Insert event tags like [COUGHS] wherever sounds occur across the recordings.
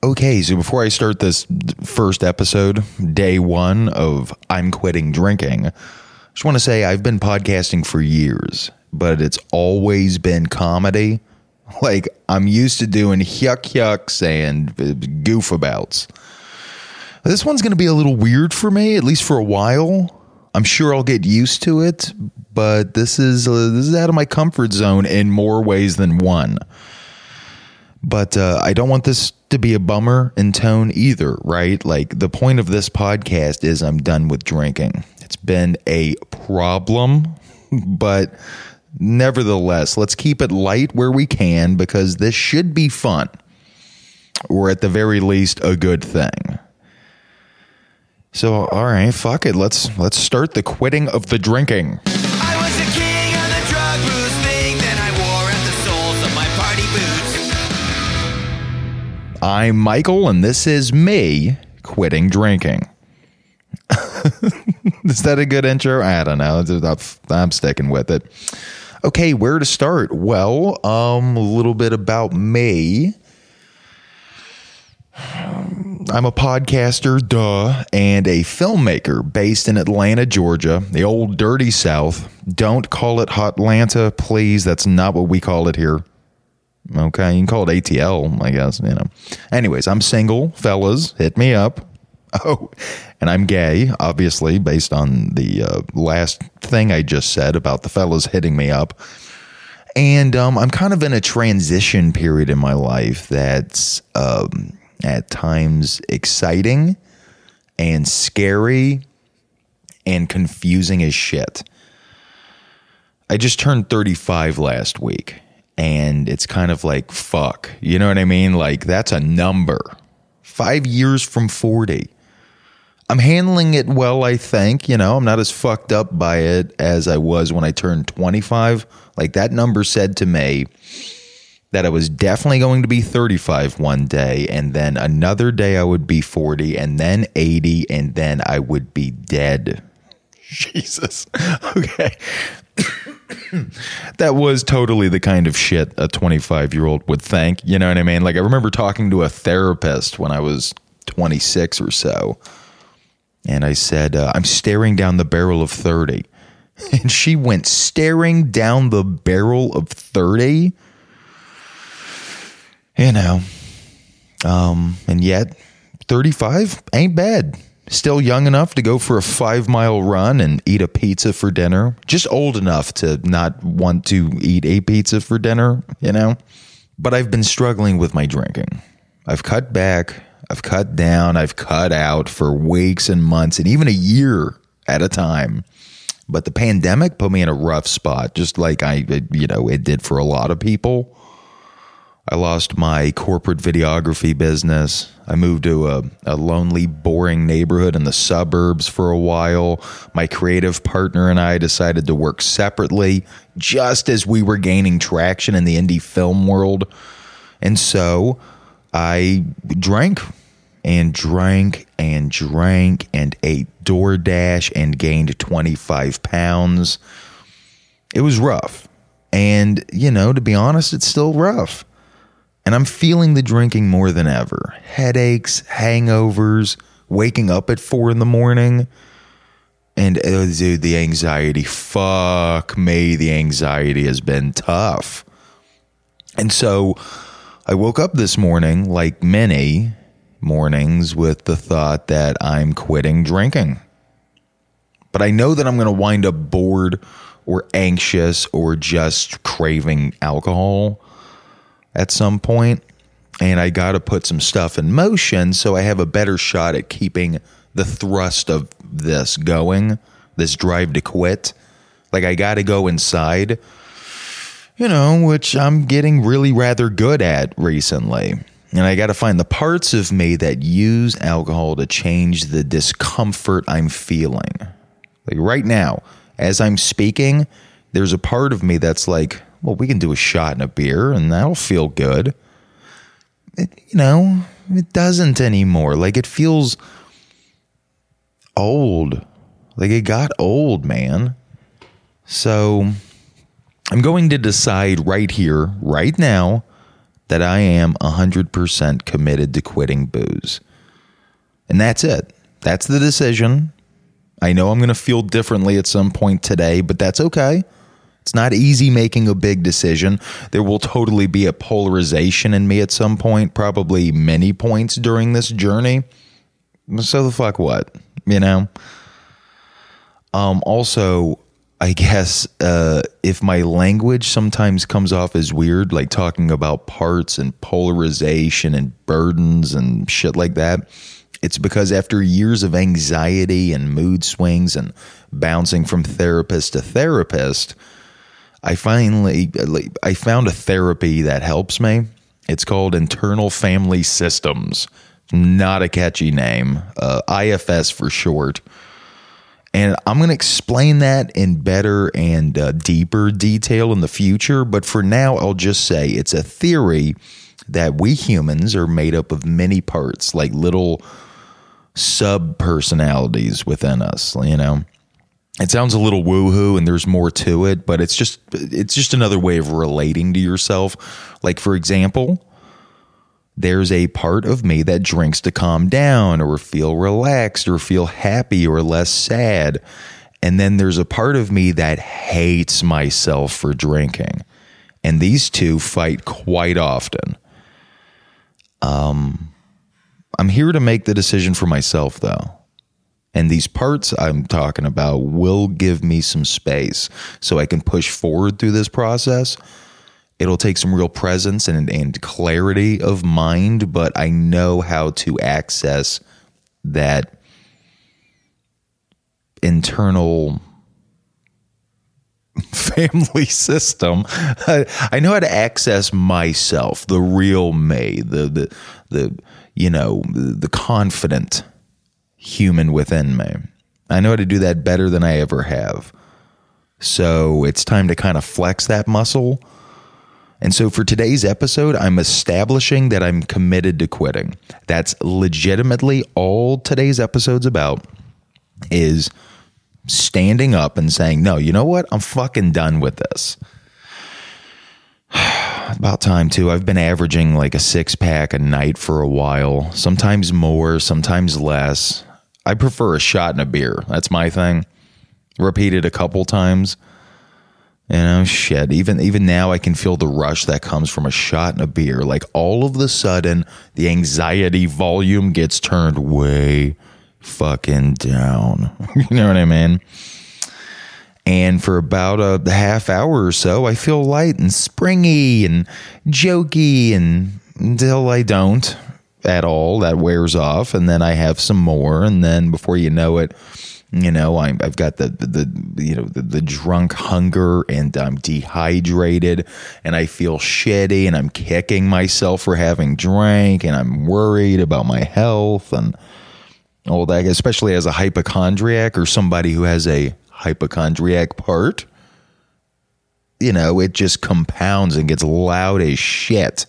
Okay, so before I start this first episode, day one of I'm quitting drinking, I just want to say I've been podcasting for years, but it's always been comedy. [LAUGHS] Like I'm used to doing yuck yucks and goofabouts. This one's going to be a little weird for me, at least for a while. I'm sure I'll get used to it, but this is uh, this is out of my comfort zone in more ways than one. But uh, I don't want this to be a bummer in tone either, right? Like the point of this podcast is I'm done with drinking. It's been a problem, [LAUGHS] but nevertheless, let's keep it light where we can because this should be fun, or at the very least, a good thing. So, all right, fuck it. Let's let's start the quitting of the drinking. I'm Michael, and this is me quitting drinking. [LAUGHS] is that a good intro? I don't know. I'm sticking with it. Okay, where to start? Well, um, a little bit about me. I'm a podcaster, duh, and a filmmaker based in Atlanta, Georgia, the old dirty South. Don't call it Hotlanta, please. That's not what we call it here. Okay, you can call it ATL, I guess, you know. Anyways, I'm single, fellas, hit me up. [LAUGHS] Oh, and I'm gay, obviously, based on the uh, last thing I just said about the fellas hitting me up. And um, I'm kind of in a transition period in my life that's um, at times exciting and scary and confusing as shit. I just turned 35 last week and it's kind of like, fuck. You know what I mean? Like, that's a number. Five years from 40. I'm handling it well, I think. You know, I'm not as fucked up by it as I was when I turned 25. Like, that number said to me that I was definitely going to be 35 one day, and then another day I would be 40, and then 80, and then I would be dead. [LAUGHS] Jesus. [LAUGHS] Okay. [COUGHS] that was totally the kind of shit a 25 year old would think. You know what I mean? Like, I remember talking to a therapist when I was 26 or so. And I said, uh, I'm staring down the barrel of 30. [LAUGHS] And she went, staring down the barrel of 30? You know. Um, and yet, 35 ain't bad. Still young enough to go for a five mile run and eat a pizza for dinner. Just old enough to not want to eat a pizza for dinner, you know? But I've been struggling with my drinking. I've cut back, I've cut down, I've cut out for weeks and months and even a year at a time. But the pandemic put me in a rough spot, just like I, you know, it did for a lot of people. I lost my corporate videography business. I moved to a, a, lonely, boring neighborhood in the suburbs for a while. My creative partner and I decided to work separately just as we were gaining traction in the indie film world. And so I drank and drank and drank and ate DoorDash and gained 25 pounds. It was rough. And, you know, to be honest, it's still rough. And I'm feeling the drinking more than ever. Headaches, hangovers, waking up at four in the morning. And uh, dude, the anxiety, fuck me, the anxiety has been tough. And so I woke up this morning, like many mornings, with the thought that I'm quitting drinking. But I know that I'm going to wind up bored or anxious or just craving alcohol at some point, and I got to put some stuff in motion so I have a better shot at keeping the thrust of this going, this drive to quit. Like, I got to go inside, you know, which I'm getting really rather good at recently. And I got to find the parts of me that use alcohol to change the discomfort I'm feeling. Like right now, as I'm speaking, there's a part of me that's like, well, we can do a shot and a beer and that'll feel good. It, you know, it doesn't anymore. Like it feels old. Like it got old, man. So I'm going to decide right here, right now, that I am 100% committed to quitting booze. And that's it. That's the decision. I know I'm going to feel differently at some point today, but that's okay. It's not easy making a big decision. There will totally be a polarization in me at some point, probably many points during this journey. So the fuck what? You know? Um also I guess uh, if my language sometimes comes off as weird, like talking about parts and polarization and burdens and shit like that, it's because after years of anxiety and mood swings and bouncing from therapist to therapist, I finally I found a therapy that helps me. It's called Internal Family Systems. Not a catchy name, uh, IFS for short. And I'm going to explain that in better and uh, deeper detail in the future. But for now, I'll just say it's a theory that we humans are made up of many parts, like little sub personalities within us, you know? It sounds a little woohoo and there's more to it, but it's just it's just another way of relating to yourself. Like for example, there's a part of me that drinks to calm down or feel relaxed or feel happy or less sad. And then there's a part of me that hates myself for drinking. And these two fight quite often. Um, I'm here to make the decision for myself, though. And these parts I'm talking about will give me some space so I can push forward through this process It'll take some real presence and, and clarity of mind, but I know how to access that internal [LAUGHS] family system. I, know how to access myself, the real me, the the the you know the confident human within me. I know how to do that better than I ever have. So it's time to kind of flex that muscle and so for today's episode, I'm establishing that I'm committed to quitting. That's legitimately all today's episode's about is standing up and saying, "No, you know what? I'm fucking done with this." [SIGHS] about time too. I've been averaging like a six pack a night for a while, sometimes more, sometimes less. I prefer a shot and a beer. That's my thing. Repeated a couple times. You know, shit. Even even now, I can feel the rush that comes from a shot and a beer. Like all of the sudden, the anxiety volume gets turned way fucking down. [LAUGHS] you know what I mean? And for about a half hour or so, I feel light and springy and jokey, and until I don't at all, that wears off, and then I have some more, and then before you know it you know i have got the, the, the you know the, the, drunk hunger and i'm dehydrated and i feel shitty and i'm kicking myself for having drank and i'm worried about my health and all that especially as a hypochondriac or somebody who has a hypochondriac part. You know it just compounds and gets loud as shit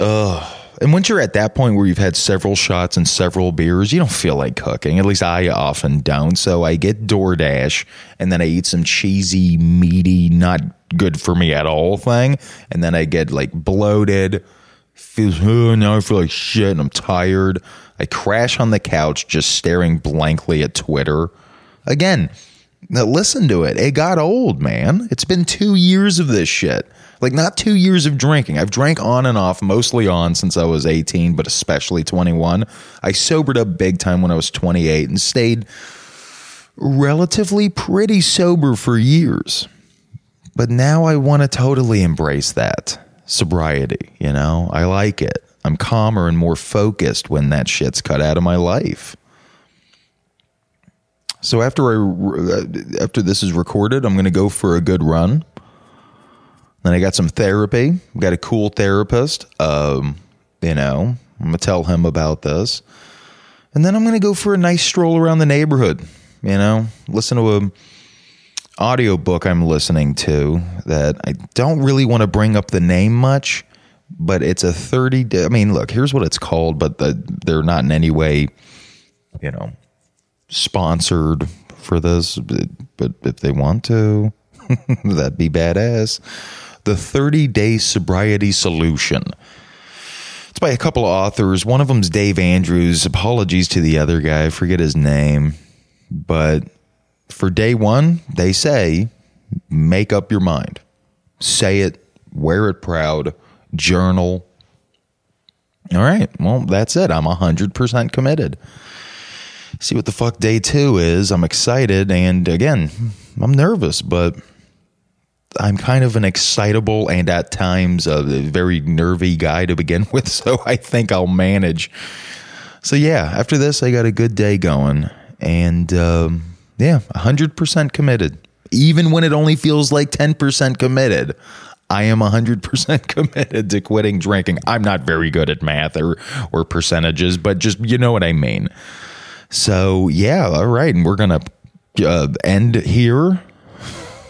ugh and once you're at that point where you've had several shots and several beers, you don't feel like cooking. At least I often don't. So I get DoorDash and then I eat some cheesy, meaty, not good for me at all thing. And then I get like bloated. Feels, oh, now I feel like shit and I'm tired. I crash on the couch just staring blankly at Twitter. Again, listen to it. It got old, man. It's been two years of this shit. Like not two years of drinking. I've drank on and off, mostly on since I was 18, but especially 21. I sobered up big time when I was 28 and stayed relatively pretty sober for years. But now I want to totally embrace that sobriety, you know? I like it. I'm calmer and more focused when that shit's cut out of my life. So after I after this is recorded, I'm going to go for a good run. Then I got some therapy. Got a cool therapist. Um, you know, I'm gonna tell him about this, and then I'm gonna go for a nice stroll around the neighborhood. You know, listen to a audio book I'm listening to that I don't really want to bring up the name much, but it's a 30 day. I mean, look, here's what it's called, but the, they're not in any way, you know, sponsored for this. But, if they want to, [LAUGHS] that'd be badass. The The 30 Day Sobriety Solution. It's by a couple of authors. One of them's Dave Andrews. Apologies to the other guy. I forget his name. But for day one, they say make up your mind. Say it, wear it proud, journal. All right. Well, that's it. I'm 100% committed. See what the fuck day two is. I'm excited. And again, I'm nervous, but I'm kind of an excitable and at times a very nervy guy to begin [LAUGHS] with. So I think I'll manage. So yeah, after this, I got a good day going. And um, yeah, 100% committed. Even when it only feels like 10% committed, I am 100% [LAUGHS] committed to quitting drinking. I'm not very good at math or, or percentages, but just, you know what I mean. So, yeah, all right. And we're going to uh, end here.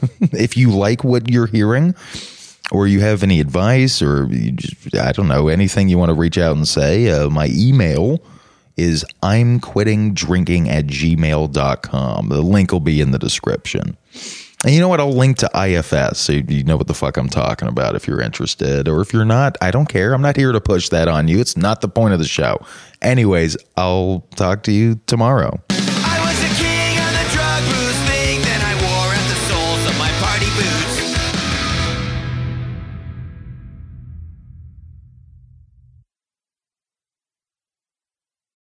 [LAUGHS] if you like what you're hearing, or you have any advice, or just, I don't know, anything you want to reach out and say, uh, my email is I'm quitting drinking at gmail.com. The link will be in the description. And you know what? I'll link to IFS so you know what the fuck I'm talking about if you're interested. Or if you're not, I don't care. I'm not here to push that on you. It's not the point of the show. Anyways, I'll talk to you tomorrow.